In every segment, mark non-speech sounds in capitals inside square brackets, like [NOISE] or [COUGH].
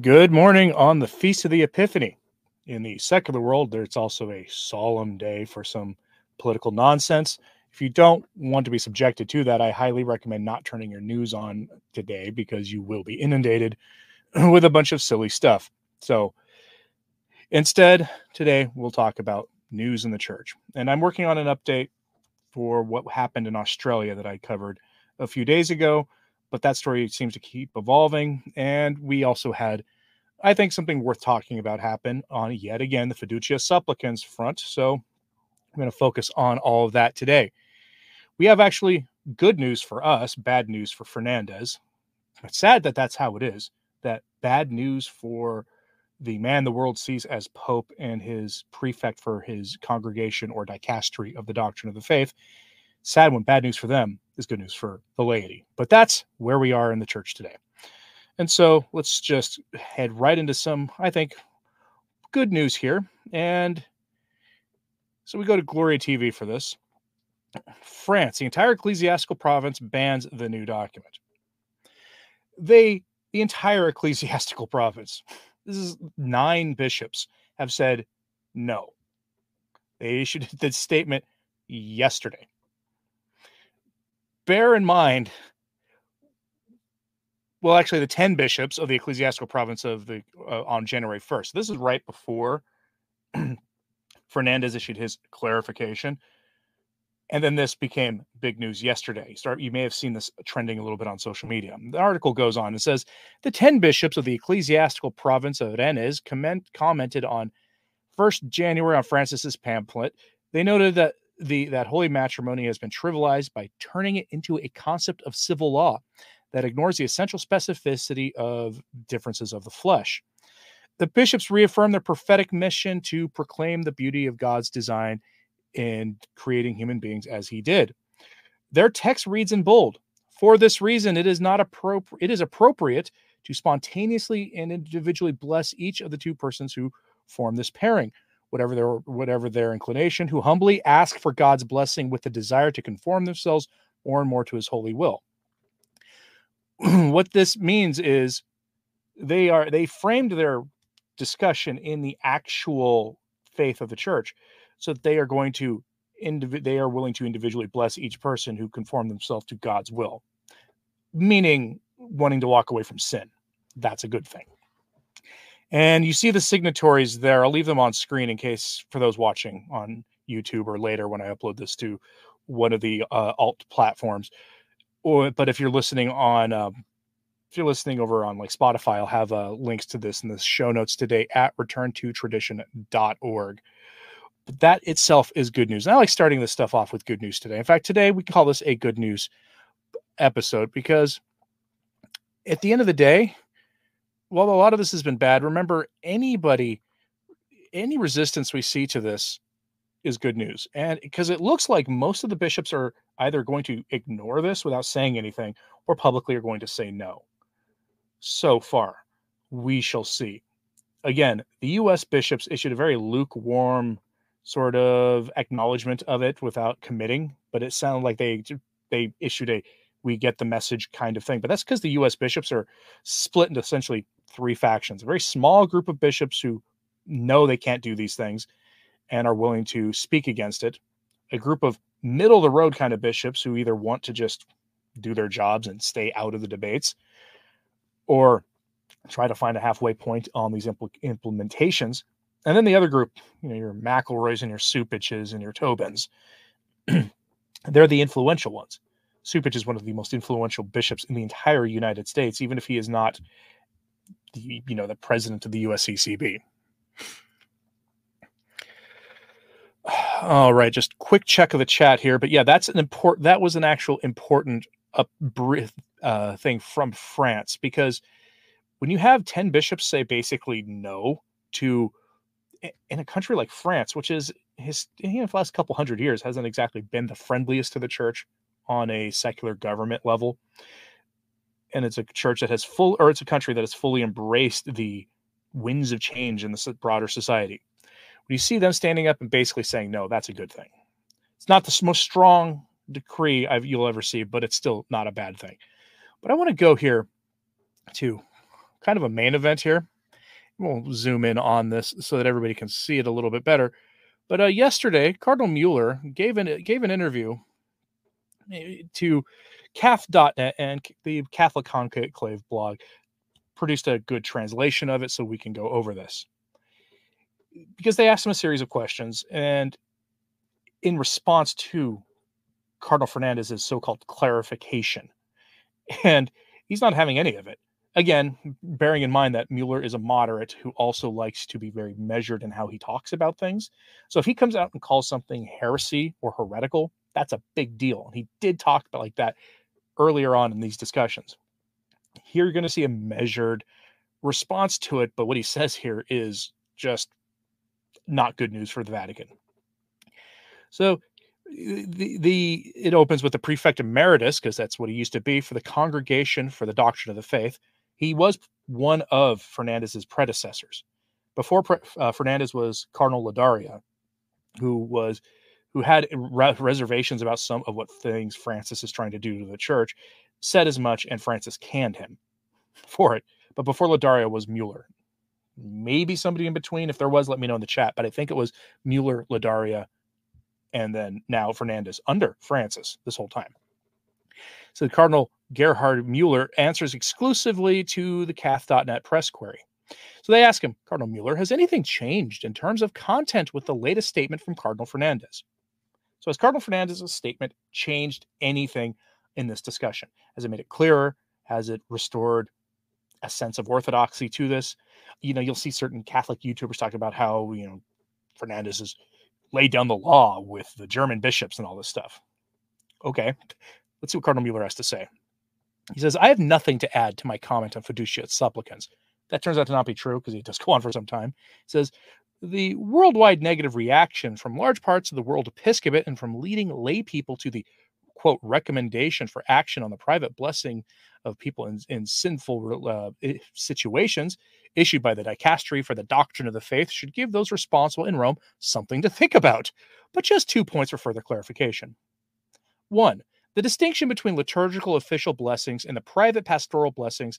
Good morning on the Feast of the Epiphany. In the secular world, there's also a solemn day for some political nonsense. If you don't want to be subjected to that, I highly recommend not turning your news on today because you will be inundated [CLEARS THROAT] with a bunch of silly stuff. So instead, today we'll talk about news in the church. And I'm working on an update for what happened in Australia that I covered a few days ago but that story seems to keep evolving. And we also had, I think, something worth talking about happen on yet again the Fiducia supplicans front. So I'm going to focus on all of that today. We have actually good news for us, bad news for Fernandez. It's sad that that's how it is, that bad news for the man the world sees as Pope and his prefect for his congregation or dicastery of the doctrine of the faith. Sad when bad news for them is good news for the laity. But that's where we are in the church today. And so let's just head right into some, I think, good news here. And so we go to Gloria TV for this. France, the entire ecclesiastical province bans the new document. They, the entire ecclesiastical [LAUGHS] province, this is nine bishops, have said no. They issued [LAUGHS] the statement yesterday bear in mind well actually the 10 bishops of the ecclesiastical province of the uh, on january 1st this is right before [CLEARS THROAT] fernandez issued his clarification and then this became big news yesterday. Start you may have seen this trending a little bit on social media. The article goes on. And says the 10 bishops of the ecclesiastical province of rennes comment, commented on 1st january on francis's pamphlet. They noted that the that holy matrimony has been trivialized by turning it into a concept of civil law that ignores the essential specificity of differences of the flesh. The bishops reaffirm their prophetic mission to proclaim the beauty of God's design in creating human beings as he did. Their text reads in bold. For this reason, it is not appropriate it is appropriate to spontaneously and individually bless each of the two persons who form this pairing whatever their whatever their inclination, who humbly ask for God's blessing with the desire to conform themselves more and more to his holy will. [CLEARS THROAT] what this means is they are they framed their discussion in the actual faith of the church so that they are going to indiv- they are willing to individually bless each person who conform themselves to God's will meaning wanting to walk away from sin that's a good thing and you see the signatories there. I'll leave them on screen in case for those watching on YouTube or later when I upload this to one of the uh, alt platforms. Or, but if you're listening on, um, if you're listening over on like Spotify, I'll have uh, links to this in the show notes today at returntotradition.org. But that itself is good news. And I like starting this stuff off with good news today. In fact, today we call this a good news episode because at the end of the day, while a lot of this has been bad, remember anybody, any resistance we see to this is good news. And because it looks like most of the bishops are either going to ignore this without saying anything or publicly are going to say no. So far, we shall see. Again, the US bishops issued a very lukewarm sort of acknowledgement of it without committing, but it sounded like they they issued a we get the message kind of thing. But that's because the US bishops are split into essentially three factions a very small group of bishops who know they can't do these things and are willing to speak against it, a group of middle of the road kind of bishops who either want to just do their jobs and stay out of the debates or try to find a halfway point on these impl- implementations. And then the other group, you know, your McElroys and your Cupiches and your Tobins, [CLEARS THROAT] they're the influential ones. Cupich is one of the most influential bishops in the entire United States, even if he is not the you know the president of the USCCB. [SIGHS] All right, just quick check of the chat here, but yeah, that's an important. That was an actual important up uh, thing from France because when you have ten bishops say basically no to in a country like France, which is his you know, the last couple hundred years hasn't exactly been the friendliest to the church on a secular government level and it's a church that has full or it's a country that has fully embraced the winds of change in the broader society when you see them standing up and basically saying no that's a good thing it's not the most strong decree I've, you'll ever see but it's still not a bad thing but i want to go here to kind of a main event here. We'll zoom in on this so that everybody can see it a little bit better. But uh, yesterday, Cardinal Mueller gave an gave an interview eh, to kath.net and the Catholic Conclave blog produced a good translation of it so we can go over this. Because they asked him a series of questions, and in response to Cardinal Fernandez's so-called clarification, and he's not having any of it. Again, bearing in mind that Mueller is a moderate who also likes to be very measured in how he talks about things. So if he comes out and calls something heresy or heretical, that's a big deal. And he did talk about like that earlier on in these discussions. Here you're going to see a measured response to it, but what he says here is just not good news for the Vatican. So the the it opens with the prefect emeritus because that's what he used to be for the congregation for the doctrine of the faith he was one of fernandez's predecessors before uh, fernandez was cardinal ladaria who was who had re- reservations about some of what things francis is trying to do to the church said as much and francis canned him [LAUGHS] for it but before ladaria was mueller maybe somebody in between if there was let me know in the chat but i think it was mueller ladaria and then now Fernandez under Francis this whole time. So Cardinal Gerhard Mueller answers exclusively to the kath.net press query. So they ask him, Cardinal Mueller, has anything changed in terms of content with the latest statement from Cardinal Fernandez? So has Cardinal Fernandez's statement changed anything in this discussion? Has it made it clearer? Has it restored a sense of orthodoxy to this? You know, you'll see certain Catholic YouTubers talking about how, you know, Fernandez has laid down the law with the German bishops and all this stuff. Okay, let's see what Cardinal Mueller has to say. He says, I have nothing to add to my comment on fiducia supplicans. That turns out to not be true because he does go on for some time. He says, the worldwide negative reaction from large parts of the world episcopate and from leading lay people to the quote recommendation for action on the private blessing of people in, in sinful uh, situations issued by the dicastery for the doctrine of the faith should give those responsible in Rome something to think about. But just two points for further clarification. One, the distinction between liturgical official blessings and the private pastoral blessings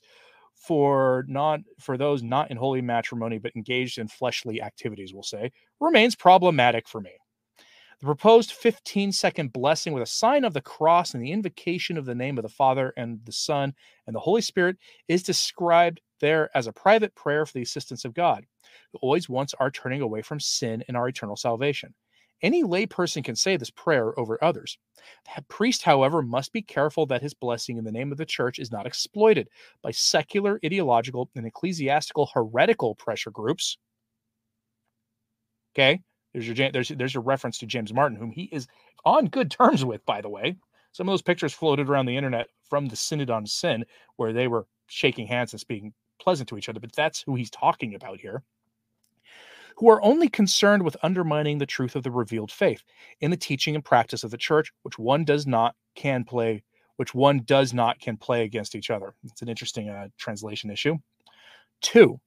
for not for those not in holy matrimony but engaged in fleshly activities, we'll say, remains problematic for me. The proposed 15 second blessing with a sign of the cross and the invocation of the name of the Father and the Son and the Holy Spirit is described there as a private prayer for the assistance of God, who always wants our turning away from sin and our eternal salvation. Any layperson can say this prayer over others. The priest, however, must be careful that his blessing in the name of the church is not exploited by secular, ideological, and ecclesiastical heretical pressure groups. Okay, there's your there's there's your reference to James Martin, whom he is on good terms with, by the way. Some of those pictures floated around the internet from the Synod on Sin, where they were shaking hands and speaking pleasant to each other, but that's who he's talking about here. Who are only concerned with undermining the truth of the revealed faith in the teaching and practice of the church, which one does not can play, which one does not can play against each other. It's an interesting uh, translation issue. Two,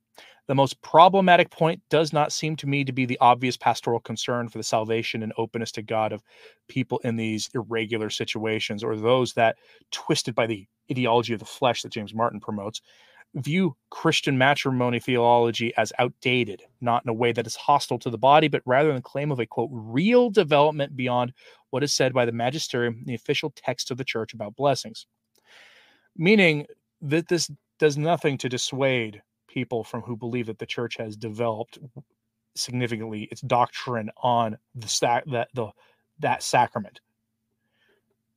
the most problematic point does not seem to me to be the obvious pastoral concern for the salvation and openness to God of people in these irregular situations or those that, twisted by the ideology of the flesh that James Martin promotes, view Christian matrimony theology as outdated, not in a way that is hostile to the body, but rather in the claim of a quote, real development beyond what is said by the magisterium, the official text of the church about blessings. Meaning that this does nothing to dissuade people from who believe that the church has developed significantly its doctrine on the sac- that the that sacrament.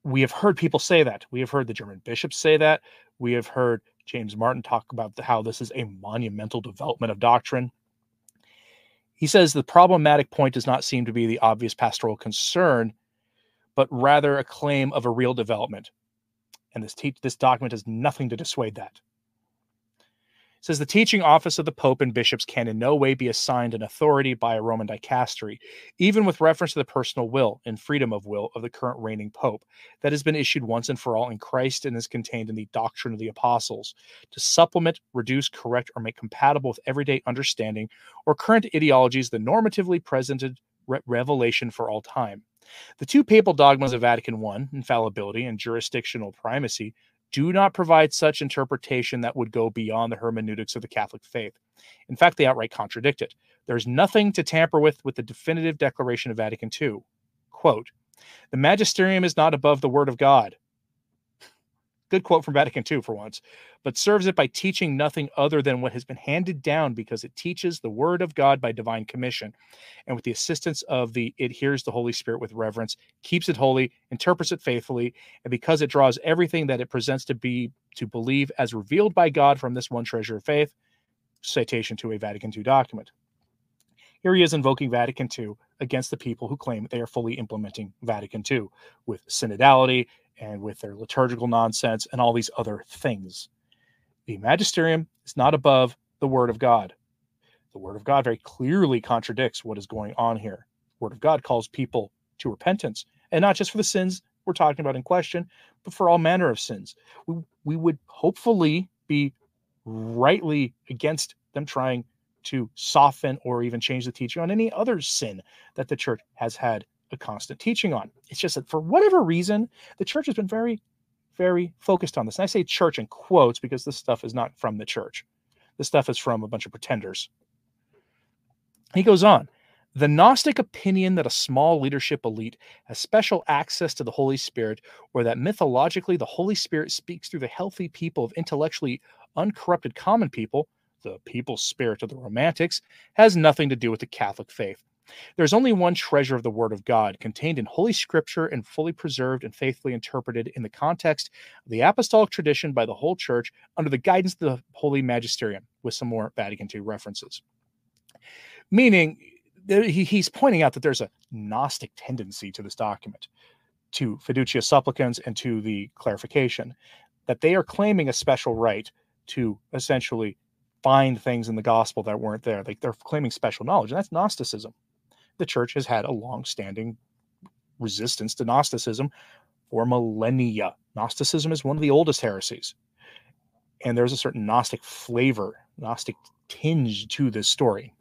We have heard people say that. We have heard the German bishops say that. We have heard James Martin talk about how this is a monumental development of doctrine. He says the problematic point does not seem to be the obvious pastoral concern, but rather a claim of a real development. And this te- this document has nothing to dissuade that says the teaching office of the Pope and bishops can in no way be assigned an authority by a Roman dicastery, even with reference to the personal will and freedom of will of the current reigning Pope, that has been issued once and for all in Christ and is contained in the doctrine of the apostles, to supplement, reduce, correct, or make compatible with everyday understanding or current ideologies the normatively presented re- revelation for all time. The two papal dogmas of Vatican I, infallibility and jurisdictional primacy, do not provide such interpretation that would go beyond the hermeneutics of the Catholic faith. In fact, they outright contradict it. There's nothing to tamper with with the definitive declaration of Vatican II. Quote, the magisterium is not above the word of God. Good quote from Vatican II for once, but serves it by teaching nothing other than what has been handed down because it teaches the word of God by divine commission. And with the assistance of the, it hears the Holy Spirit with reverence, keeps it holy, interprets it faithfully, and because it draws everything that it presents to be to believe as revealed by God from this one treasure of faith, citation to a Vatican II document. Here he is invoking Vatican II against the people who claim they are fully implementing Vatican II with synodality and with their liturgical nonsense and all these other things. The magisterium is not above the word of God. The word of God very clearly contradicts what is going on here. The word of God calls people to repentance, and not just for the sins we're talking about in question, but for all manner of sins. We, we would hopefully be rightly against them trying to soften or even change the teaching on any other sin that the church has had a constant teaching on. It's just that for whatever reason, the church has been very, very focused on this. And I say church in quotes because this stuff is not from the church. This stuff is from a bunch of pretenders. He goes on. The Gnostic opinion that a small leadership elite has special access to the Holy Spirit, or that mythologically the Holy Spirit speaks through the healthy people of intellectually uncorrupted common people, the people's spirit of the Romantics, has nothing to do with the Catholic faith. There's only one treasure of the Word of God contained in Holy Scripture and fully preserved and faithfully interpreted in the context of the apostolic tradition by the whole church under the guidance of the Holy Magisterium, with some more Vatican II references. Meaning, he's pointing out that there's a Gnostic tendency to this document, to fiducia supplicans and to the clarification, that they are claiming a special right to essentially find things in the gospel that weren't there. Like they're claiming special knowledge, and that's Gnosticism the church has had a long-standing resistance to Gnosticism for millennia. Gnosticism is one of the oldest heresies. And there's a certain Gnostic flavor, Gnostic tinge to this story.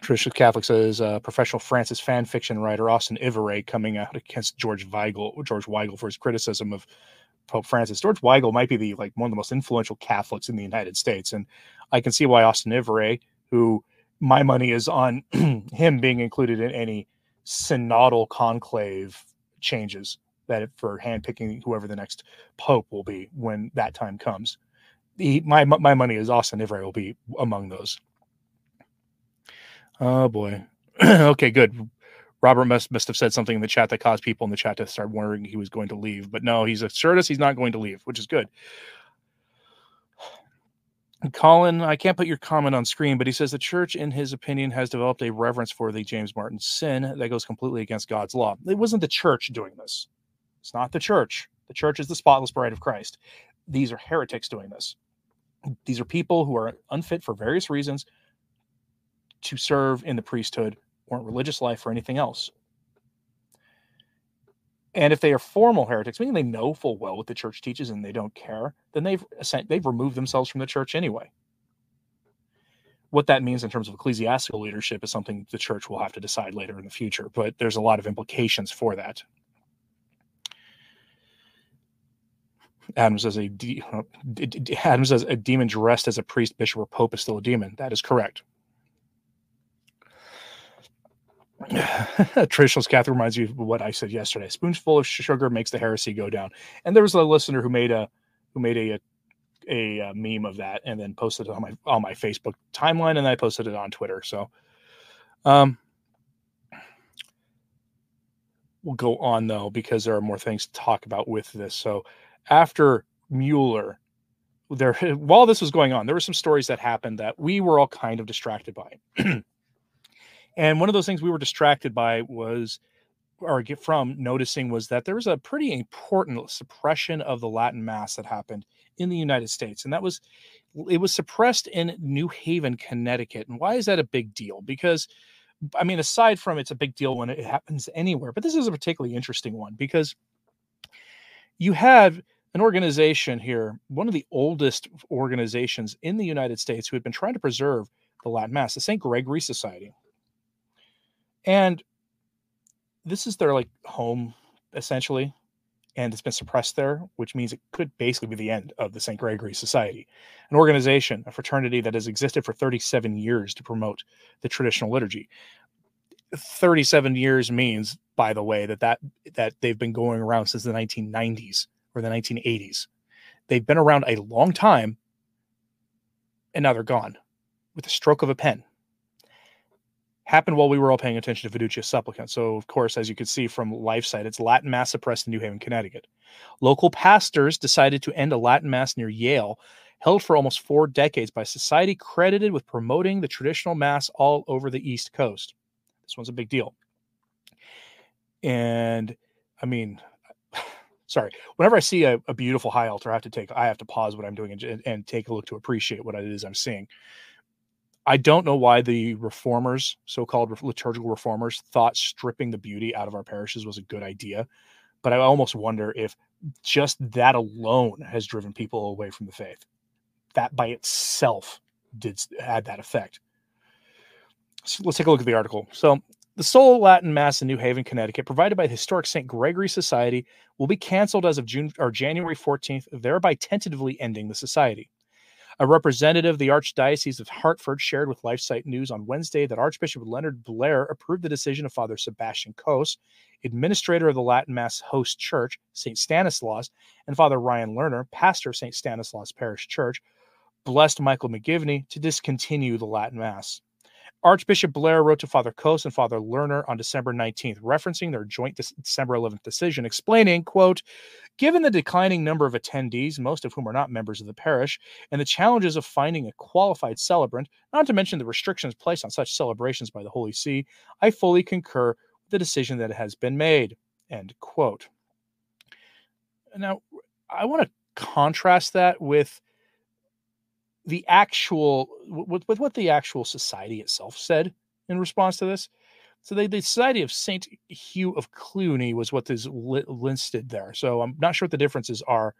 Traditional Catholic says uh, professional Francis fan fiction writer Austin Ivereigh coming out against George Weigel, George Weigel for his criticism of Pope Francis. George Weigel might be the like one of the most influential Catholics in the United States, and I can see why Austin Ivereigh, who my money is on [CLEARS THROAT] him being included in any synodal conclave changes that for handpicking whoever the next pope will be when that time comes. The, my my money is Austin Ivereigh will be among those. Oh boy. [CLEARS THROAT] okay, good. Robert must must have said something in the chat that caused people in the chat to start wondering he was going to leave. But no, he's assured us he's not going to leave, which is good. Colin, I can't put your comment on screen, but he says the church, in his opinion, has developed a reverence for the James Martin sin that goes completely against God's law. It wasn't the church doing this. It's not the church. The church is the spotless bride of Christ. These are heretics doing this. These are people who are unfit for various reasons to serve in the priesthood or in religious life or anything else. And if they are formal heretics, meaning they know full well what the church teaches and they don't care, then they've they've removed themselves from the church anyway. What that means in terms of ecclesiastical leadership is something the church will have to decide later in the future, but there's a lot of implications for that. Adam says a de- Adam says a demon dressed as a priest, bishop, or pope is still a demon. That is correct. [LAUGHS] traditionalist Catholic reminds you of what I said yesterday. A spoonful of sugar makes the heresy go down. And there was a listener who made a who made a, a a, meme of that and then posted it on my on my Facebook timeline and I posted it on Twitter. So um we'll go on though because there are more things to talk about with this. So after Mueller, there [LAUGHS] while this was going on, there were some stories that happened that we were all kind of distracted by. [CLEARS THROAT] And one of those things we were distracted by was, or get from noticing, was that there was a pretty important suppression of the Latin Mass that happened in the United States, and that was it was suppressed in New Haven, Connecticut. And why is that a big deal? Because I mean, aside from it's a big deal when it happens anywhere, but this is a particularly interesting one because you have an organization here, one of the oldest organizations in the United States who had been trying to preserve the Latin Mass, the St. Gregory Society. And this is their like home essentially. and it's been suppressed there, which means it could basically be the end of the St. Gregory Society, an organization, a fraternity that has existed for 37 years to promote the traditional liturgy. 37 years means, by the way, that that that they've been going around since the 1990s or the 1980s. They've been around a long time, and now they're gone with a stroke of a pen happened while we were all paying attention to Fiducia supplicant. So, of course, as you can see from LifeSite, it's Latin Mass suppressed in New Haven, Connecticut. Local pastors decided to end a Latin Mass near Yale, held for almost four decades by society credited with promoting the traditional Mass all over the East Coast. This one's a big deal. And I mean, [SIGHS] sorry, whenever I see a, a, beautiful high altar, I have to take, I have to pause what I'm doing and, and take a look to appreciate what it is I'm seeing. I don't know why the reformers, so-called liturgical reformers, thought stripping the beauty out of our parishes was a good idea. But I almost wonder if just that alone has driven people away from the faith. That by itself did had that effect. So let's take a look at the article. So the sole Latin Mass in New Haven, Connecticut, provided by the historic St. Gregory Society, will be canceled as of June or January 14th, thereby tentatively ending the society. A representative of the Archdiocese of Hartford shared with LifeSite News on Wednesday that Archbishop Leonard Blair approved the decision of Father Sebastian Kos, administrator of the Latin Mass host church, St. Stanislaus, and Father Ryan Lerner, pastor of St. Stanislaus Parish Church, blessed Michael McGivney to discontinue the Latin Mass. Archbishop Blair wrote to Father Kos and Father Lerner on December 19th, referencing their joint December 11th decision, explaining, quote, Given the declining number of attendees, most of whom are not members of the parish, and the challenges of finding a qualified celebrant, not to mention the restrictions placed on such celebrations by the Holy See, I fully concur with the decision that has been made. End quote. Now, I want to contrast that with the actual with, with what the actual society itself said in response to this. So they, the Society of Saint Hugh of Cluny was what is li- listed there. So I'm not sure what the differences are,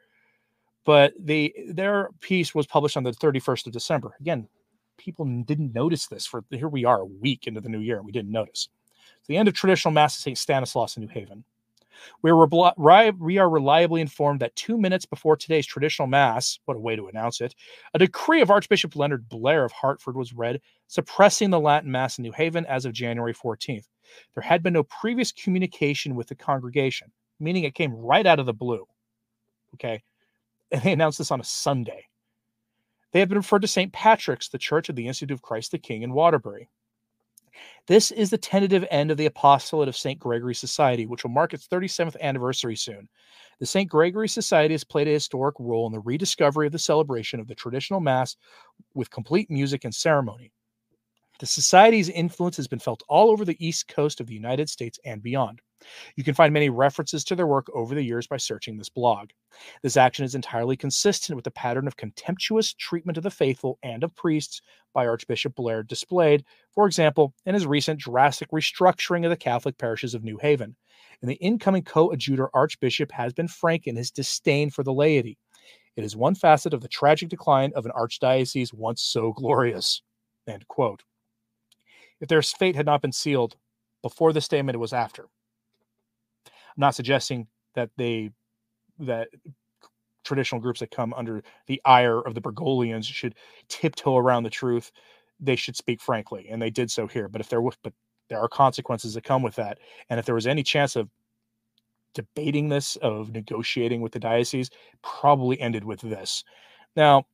but the their piece was published on the 31st of December. Again, people didn't notice this for here we are a week into the new year and we didn't notice. It's the end of traditional Mass of St. Stanislaus in New Haven. We are, we are reliably informed that two minutes before today's traditional Mass, what a way to announce it, a decree of Archbishop Leonard Blair of Hartford was read, suppressing the Latin Mass in New Haven as of January 14th. There had been no previous communication with the congregation, meaning it came right out of the blue. Okay. And they announced this on a Sunday. They have been referred to St. Patrick's, the Church of the Institute of Christ the King in Waterbury. This is the tentative end of the apostolate of St. Gregory Society, which will mark its 37th anniversary soon. The St. Gregory Society has played a historic role in the rediscovery of the celebration of the traditional Mass with complete music and ceremony. The Society's influence has been felt all over the East Coast of the United States and beyond. You can find many references to their work over the years by searching this blog. This action is entirely consistent with the pattern of contemptuous treatment of the faithful and of priests by Archbishop Blair displayed, for example, in his recent drastic restructuring of the Catholic parishes of New Haven. And the incoming coadjutor archbishop has been frank in his disdain for the laity. It is one facet of the tragic decline of an archdiocese once so glorious. End quote. If their fate had not been sealed before the statement, it was after. Not suggesting that they that traditional groups that come under the ire of the Bergoglians should tiptoe around the truth. They should speak frankly, and they did so here. But if there was, but there are consequences that come with that, and if there was any chance of debating this, of negotiating with the diocese, probably ended with this. Now,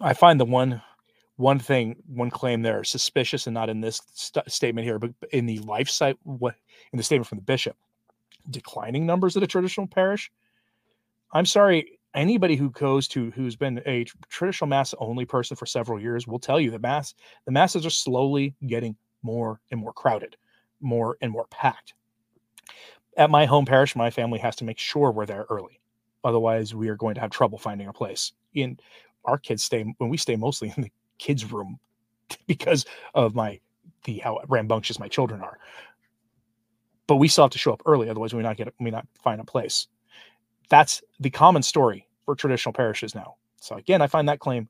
I find the one one thing, one claim there suspicious, and not in this st- statement here, but in the life site, what in the statement from the bishop declining numbers at a traditional parish. I'm sorry, anybody who goes to who's been a traditional mass only person for several years will tell you that mass the masses are slowly getting more and more crowded, more and more packed. At my home parish, my family has to make sure we're there early. Otherwise, we are going to have trouble finding a place. In our kids stay when we stay mostly in the kids' room [LAUGHS] because of my the how rambunctious my children are but we still have to show up early, otherwise we not get we not find a place. That's the common story for traditional parishes now. So again, I find that claim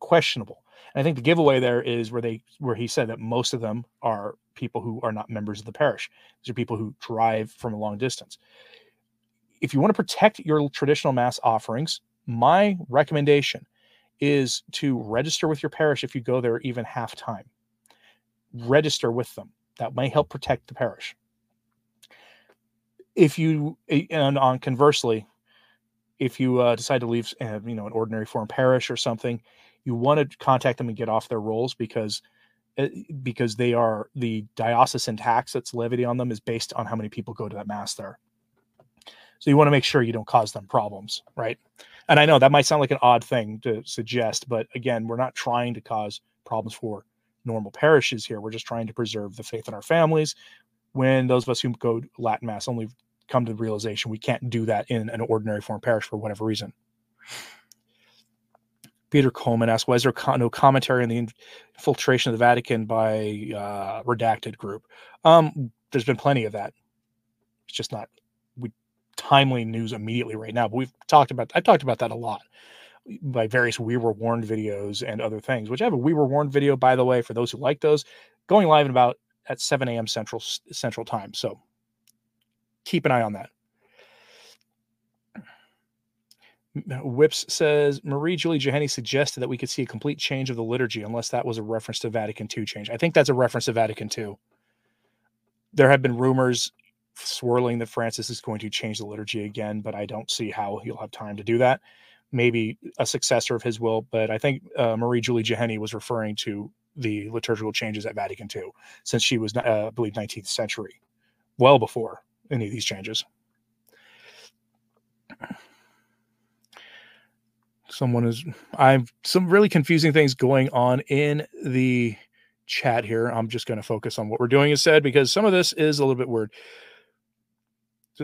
questionable. And I think the giveaway there is where they where he said that most of them are people who are not members of the parish. These are people who drive from a long distance. if you want to protect your traditional mass offerings, my recommendation is to register with your parish if you go there even half time. Register with them. That may help protect the parish. If you and on conversely, if you uh, decide to leave, uh, you know, an ordinary form parish or something, you want to contact them and get off their rolls because uh, because they are the diocesan tax that's levied on them is based on how many people go to that mass there. So you want to make sure you don't cause them problems, right? And I know that might sound like an odd thing to suggest, but again, we're not trying to cause problems for normal parishes here. We're just trying to preserve the faith in our families. When those of us who go Latin Mass only come to the realization we can't do that in an ordinary form parish for whatever reason. Peter Coleman asked, "Why is there no commentary on the infiltration of the Vatican by uh, redacted group?" Um, there's been plenty of that. It's just not we timely news immediately right now. But we've talked about I talked about that a lot by various we were warned videos and other things. Which I have a we were warned video, by the way, for those who like those, going live in about at 7 a.m. Central Central Time. So keep an eye on that. Uh, Whips says Marie Julie Jahenny suggested that we could see a complete change of the liturgy, unless that was a reference to Vatican II change. I think that's a reference to Vatican II. There have been rumors swirling that Francis is going to change the liturgy again, but I don't see how he'll have time to do that. Maybe a successor of his will, but I think uh, Marie Julie Jahenny was referring to the liturgical changes at Vatican II, since she was, uh, I believe, 19th century, well before any of these changes. Someone is I've some really confusing things going on in the chat here. I'm just going to focus on what we're doing instead because some of this is a little bit weird.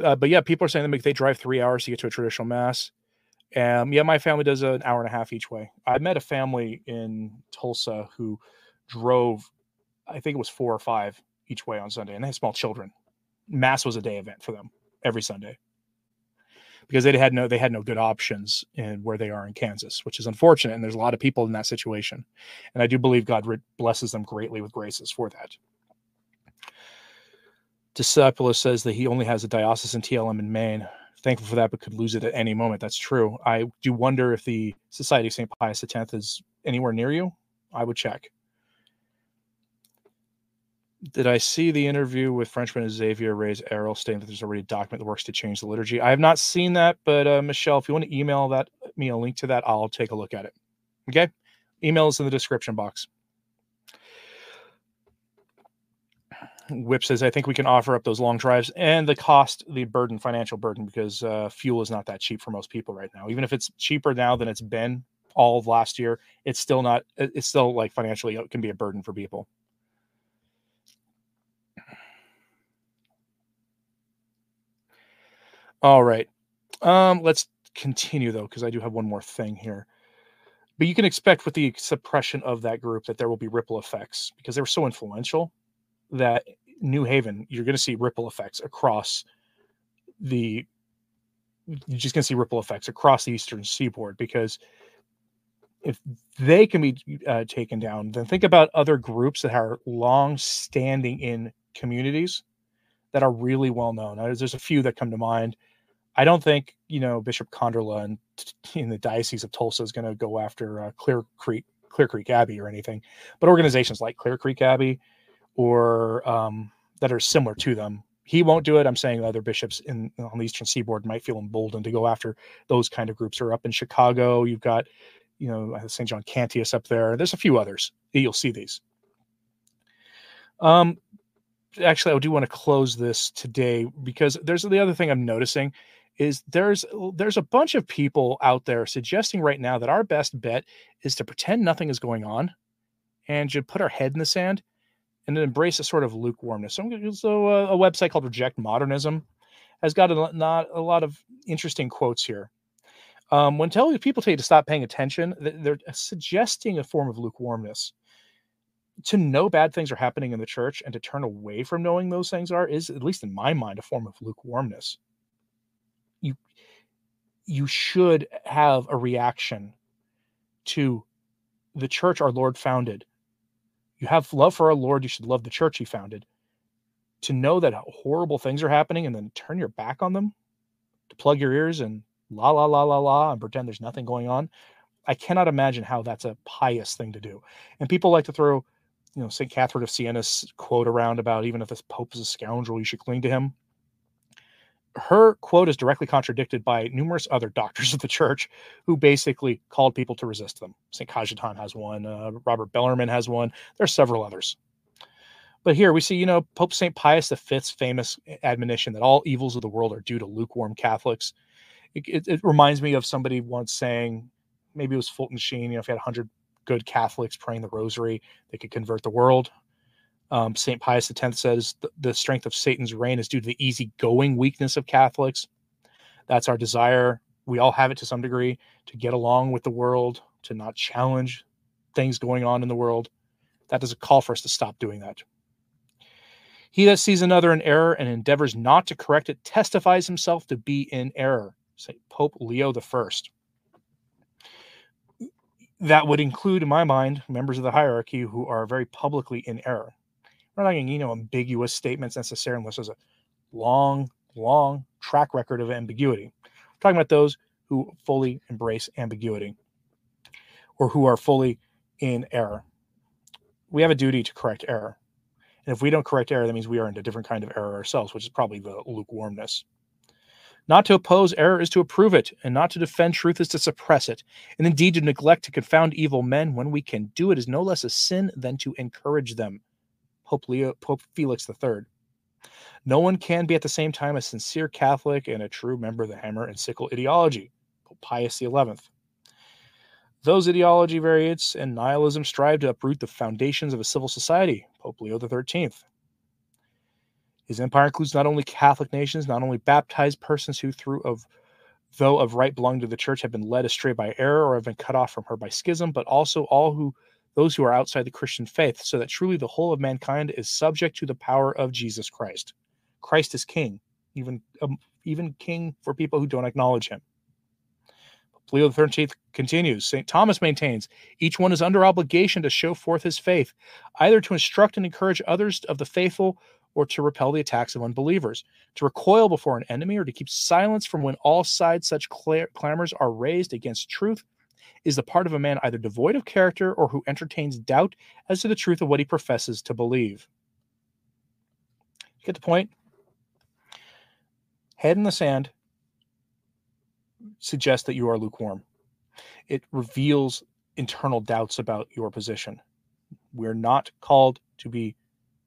Uh, but yeah, people are saying that they drive three hours to get to a traditional mass. Um, yeah, my family does an hour and a half each way. I met a family in Tulsa who drove, I think it was four or five each way on Sunday, and they had small children. Mass was a day event for them every Sunday because they had no they had no good options in where they are in Kansas, which is unfortunate. And there's a lot of people in that situation, and I do believe God blesses them greatly with graces for that. Discipulus says that he only has a diocesan TLM in Maine. Thankful for that, but could lose it at any moment. That's true. I do wonder if the Society of St. Pius X is anywhere near you. I would check did I see the interview with Frenchman Xavier Reyes-Ayral stating that there's already a document that works to change the liturgy? I have not seen that, but uh, Michelle, if you want to email that me a link to that, I'll take a look at it. Okay, email is in the description box. Whip says, I think we can offer up those long drives and the cost, the burden, financial burden, because uh, fuel is not that cheap for most people right now. Even if it's cheaper now than it's been all of last year, it's still not, it's still like financially, it can be a burden for people. All right. Um, let's continue though, because I do have one more thing here. But you can expect with the suppression of that group that there will be ripple effects because they were so influential that New Haven, you're going to see ripple effects across the. You're just going to see ripple effects across the eastern seaboard because if they can be uh, taken down, then think about other groups that are long standing in communities that are really well known. There's a few that come to mind. I don't think you know Bishop Konderla in, in the diocese of Tulsa is going to go after uh, Clear Creek Clear Creek Abbey or anything, but organizations like Clear Creek Abbey or um, that are similar to them, he won't do it. I'm saying other bishops in on the Eastern Seaboard might feel emboldened to go after those kind of groups. Or up in Chicago, you've got you know St. John Cantius up there. There's a few others. You'll see these. Um, actually, I do want to close this today because there's the other thing I'm noticing is there's there's a bunch of people out there suggesting right now that our best bet is to pretend nothing is going on and to put our head in the sand and then embrace a sort of lukewarmness. So, so uh, a website called Reject Modernism has got a, not a lot of interesting quotes here. Um, when telling people tell you to stop paying attention, they're suggesting a form of lukewarmness to know bad things are happening in the church and to turn away from knowing those things are is at least in my mind a form of lukewarmness you you should have a reaction to the church our lord founded you have love for our lord you should love the church he founded to know that horrible things are happening and then turn your back on them to plug your ears and la la la la la and pretend there's nothing going on. I cannot imagine how that's a pious thing to do. And people like to throw, you know, St. Catherine of Siena's quote around about even if this Pope is a scoundrel, you should cling to him. Her quote is directly contradicted by numerous other doctors [LAUGHS] of the church who basically called people to resist them. St. Cajetan has one, uh, Robert Bellarmine has one, there are several others. But here we see, you know, Pope St. Pius V's famous admonition that all evils of the world are due to lukewarm Catholics. It, it, it reminds me of somebody once saying, maybe it was Fulton Sheen, you know, if you had 100 good Catholics praying the rosary, they could convert the world. Um, St. Pius X says the, strength of Satan's reign is due to the easygoing weakness of Catholics. That's our desire. We all have it to some degree to get along with the world, to not challenge things going on in the world. That does a call for us to stop doing that. He that sees another in error and endeavors not to correct it testifies himself to be in error. Say Pope Leo First. That would include, in my mind, members of the hierarchy who are very publicly in error. We're not getting, you know, ambiguous statements necessarily unless there's a long, long track record of ambiguity. We're talking about those who fully embrace ambiguity or who are fully in error. We have a duty to correct error. And if we don't correct error, that means we are in a different kind of error ourselves, which is probably the lukewarmness. Not to oppose error is to approve it, and not to defend truth is to suppress it. And indeed, to neglect to confound evil men when we can do it is no less a sin than to encourage them. Pope Leo, Pope Felix III. No one can be at the same time a sincere Catholic and a true member of the hammer and sickle ideology. Pope Pius XI. Those ideology variants and nihilism strive to uproot the foundations of a civil society. Pope Leo XIII. His empire includes not only Catholic nations, not only baptized persons who, through of though of right belong to the church, have been led astray by error or have been cut off from her by schism, but also all who those who are outside the Christian faith, so that truly the whole of mankind is subject to the power of Jesus Christ. Christ is King, even um, even King for people who don't acknowledge Him. Leo XIII continues St. Thomas maintains each one is under obligation to show forth his faith, either to instruct and encourage others of the faithful or to repel the attacks of unbelievers, to recoil before an enemy or to keep silence from when all sides such clamors are raised against truth is the part of a man either devoid of character or who entertains doubt as to the truth of what he professes to believe. Get the point? Head in the sand, suggests that you are lukewarm. It reveals internal doubts about your position. We're not called to be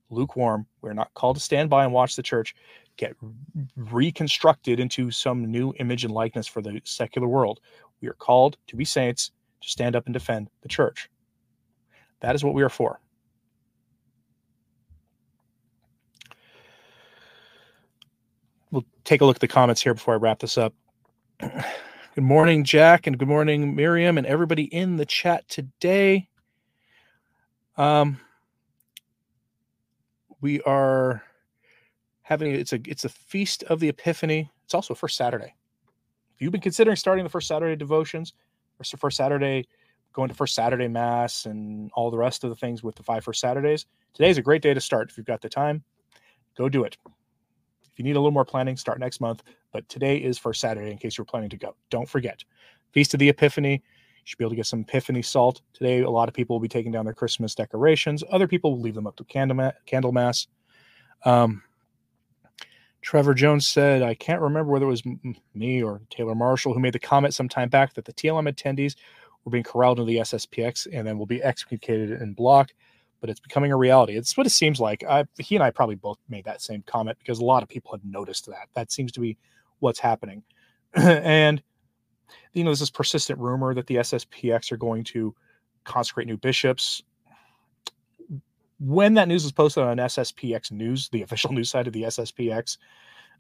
lukewarm. We're not called to stand by and watch the church get reconstructed into some new image and likeness for the secular world. We are called to be saints, to stand up and defend the church. That is what we are for. We'll take a look at the comments here before I wrap this up. [CLEARS THROAT] Good morning, Jack, and good morning, Miriam, and everybody in the chat today. Um, we are having it's a it's a feast of the Epiphany. It's also first Saturday. If you've been considering starting the first Saturday devotions, or first Saturday, going to first Saturday mass, and all the rest of the things with the five first Saturdays, today is a great day to start. If you've got the time, go do it If you need a little more planning, start next month. But today is first Saturday in case you're planning to go. Don't forget. Feast of the Epiphany. Should be able to get some Epiphany salt. Today, a lot of people will be taking down their Christmas decorations. Other people will leave them up to candle, candle Um, Trevor Jones said, I can't remember whether it was me or Taylor Marshall who made the comment some time back that the TLM attendees were being corralled into the SSPX and then will be excommunicated and blocked but it's becoming a reality. It's what it seems like. I, he and I probably both made that same comment because a lot of people have noticed that. That seems to be what's happening. [CLEARS THROAT] and, you know, there's this persistent rumor that the SSPX are going to consecrate new bishops. When that news was posted on SSPX News, the [LAUGHS] official news site of the SSPX,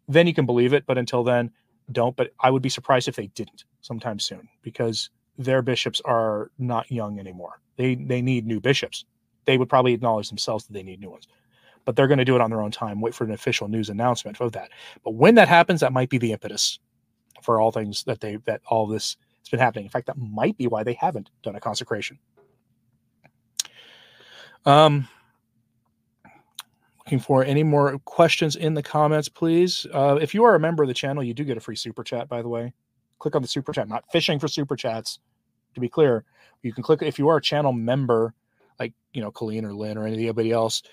then you can believe it. But until then, don't. But I would be surprised if they didn't sometime soon because their bishops are not young anymore. They they need new bishops they would probably acknowledge themselves that they need new ones. But they're going to do it on their own time, wait for an official news announcement of that. But when that happens, that might be the impetus for all things that they that all this has been happening. In fact, that might be why they haven't done a consecration. Um looking for any more questions in the comments, please. Uh, if you are a member of the channel, you do get a free super chat, by the way. Click on the super chat, not fishing for super chats, to be clear. You can click if you are a channel member, like you know, Colleen or Lynn or anybody else,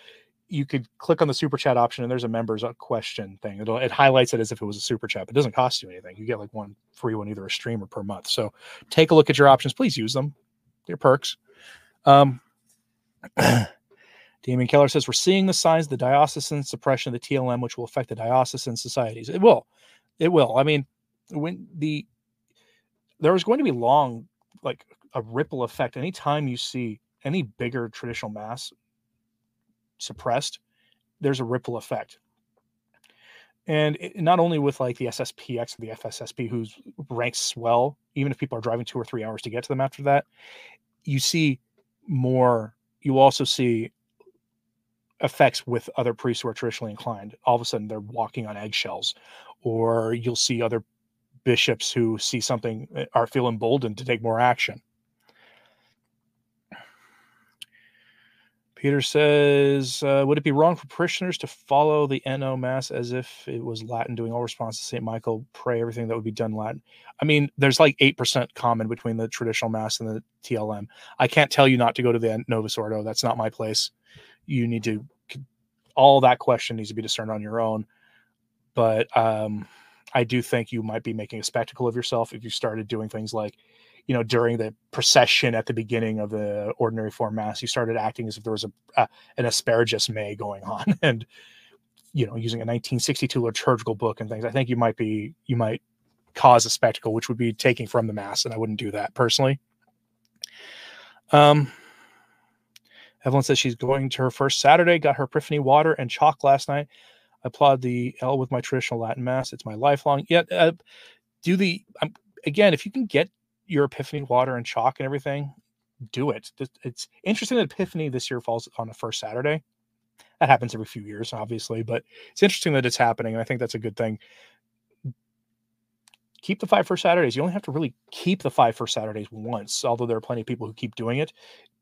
you could click on the super chat option and there's a members question thing. It'll it highlights it as if it was a super chat. It doesn't cost you anything. You get like one free one, either a stream or per month. So take a look at your options. Please use them. They're perks. Um, [CLEARS THROAT] Damien Keller says we're seeing the signs of the diocesan suppression of the TLM, which will affect the diocesan societies. It will. It will. I mean, when the there is going to be long, like a ripple effect. Anytime you see any bigger traditional mass suppressed, there's a ripple effect. And it, not only with like the SSPX or the FSSP, whose ranks swell, even if people are driving two or three hours to get to them after that, you see more. You also see effects with other priests who are traditionally inclined. All of a sudden, they're walking on eggshells, or you'll see other bishops who see something eh, are feel emboldened to take more action. Peter says, uh, would it be wrong for parishioners to follow the NO Mass as if it was Latin, doing all response to St. Michael, pray everything that would be done Latin? I mean, there's like 8% common between the traditional Mass and the TLM. I can't tell you not to go to the Novus Ordo. That's not my place. You need to, all that question needs to be discerned on your own. But um, I do think you might be making a spectacle of yourself if you started doing things like, you know, during the procession at the beginning of the ordinary form mass, you started acting as if there was a, an Asperges me going [LAUGHS] on, and you know, using a 1962 liturgical book and things. I think you might be you might cause a spectacle, which would be taking from the mass, and I wouldn't do that personally. Um. Evelyn says she's going to her first Saturday, got her epiphany water and chalk last night. I applaud the L with my traditional Latin mass. It's my lifelong. Yet, uh, do the um, again if you can get your epiphany water and chalk and everything, do it. It's interesting that Epiphany this year falls on the first Saturday. That happens every few years, obviously, but it's interesting that it's happening. And I think that's a good thing. Keep the five first Saturdays. You only have to really keep the five first Saturdays once, although there are plenty of people who keep doing it,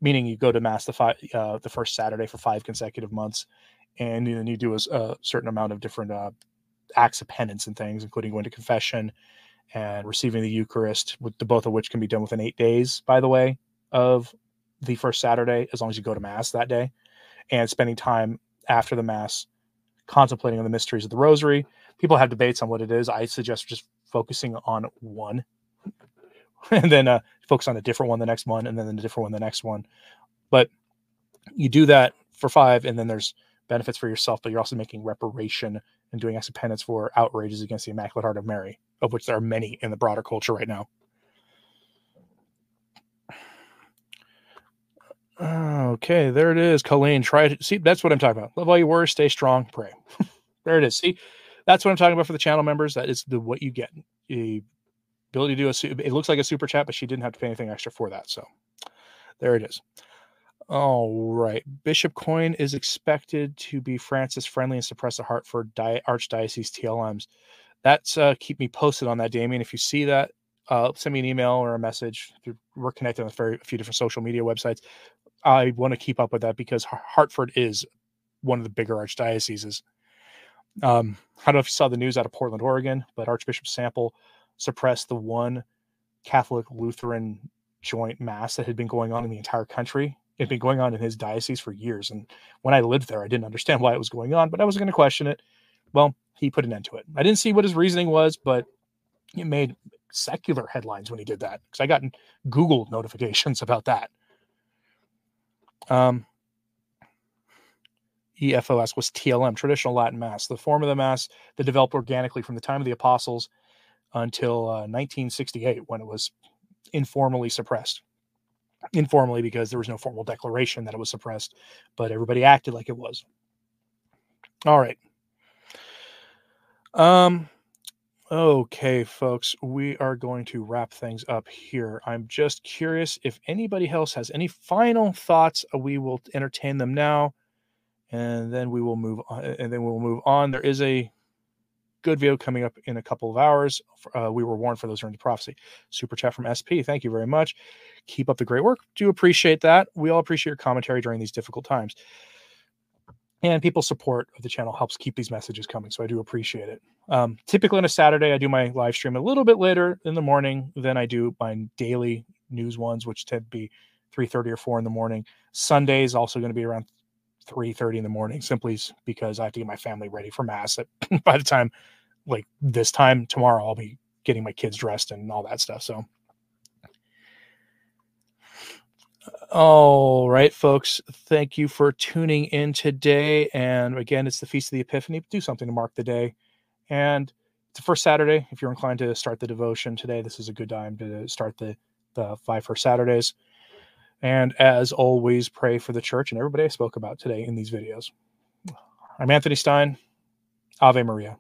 meaning you go to Mass the, five, uh, the first Saturday for five consecutive months. And then you do a, a certain amount of different uh, acts of penance and things, including going to confession and receiving the Eucharist, with the both of which can be done within eight days, by the way, of the first Saturday, as long as you go to Mass that day, and spending time after the Mass contemplating on the mysteries of the Rosary. People have debates on what it is. I suggest just focusing on one, [LAUGHS] and then uh, focus on a different one the next one, and then a different one the next one. But you do that for five, and then there's benefits for yourself, but you're also making reparation and doing acts of penance for outrages against the Immaculate Heart of Mary, of which there are many in the broader culture right now. Okay, there it is. Colleen, try to see. That's what I'm talking about. Love all your words. Stay strong. Pray. [LAUGHS] there it is. See, that's what I'm talking about for the channel members. That is the what you get. The ability to do a. It looks like a super chat, but she didn't have to pay anything extra for that. So there it is. All right. Bishop Coyne is expected to be Francis friendly and suppress the Hartford Di- Archdiocese TLMs. That's uh, keep me posted on that, Damien. If you see that, uh, send me an email or a message. We're connected on a few different social media websites. I want to keep up with that because Hartford is one of the bigger archdioceses. Um, I don't know if you saw the news out of Portland, Oregon, but Archbishop Sample suppressed the one Catholic Lutheran joint mass that had been going on in the entire country it had been going on in his diocese for years. And when I lived there, I didn't understand why it was going on, but I wasn't going to question it. Well, he put an end to it. I didn't see what his reasoning was, but it made secular headlines when he did that because I got Google [LAUGHS] notifications about that. Um, EFOS was TLM, traditional Latin Mass, the form of the Mass that developed organically from the time of the apostles until uh, 1968 when it was informally suppressed informally because there was no formal declaration that it was suppressed, but everybody acted like it was. All right. Um okay folks, we are going to wrap things up here. I'm just curious if anybody else has any final thoughts, uh, we will entertain them now and then we will move on and then we'll move on. There is a good video coming up in a couple of hours. Uh, we were warned for those during the prophecy. Super chat from SP. Thank you very much. Keep up the great work. Do appreciate that. We all appreciate your commentary during these difficult times. And people's support of the channel helps keep these messages coming. So I do appreciate it. Um, typically on a Saturday, I do my live stream a little bit later in the morning than I do my daily news ones, which tend to be 3:30 or 4 in the morning. Sunday is also going to be around 3:30 in the morning, simply because I have to get my family ready for mass. [LAUGHS] by the time like this time tomorrow, I'll be getting my kids dressed and all that stuff. So all right, folks. Thank you for tuning in today. And again, it's the Feast of the Epiphany. Do something to mark the day. And it's the first Saturday. If you're inclined to start the devotion today, this is a good time to start the, the five first Saturdays. And as always, pray for the church and everybody I spoke about today in these videos. I'm Anthony Stine. Ave Maria.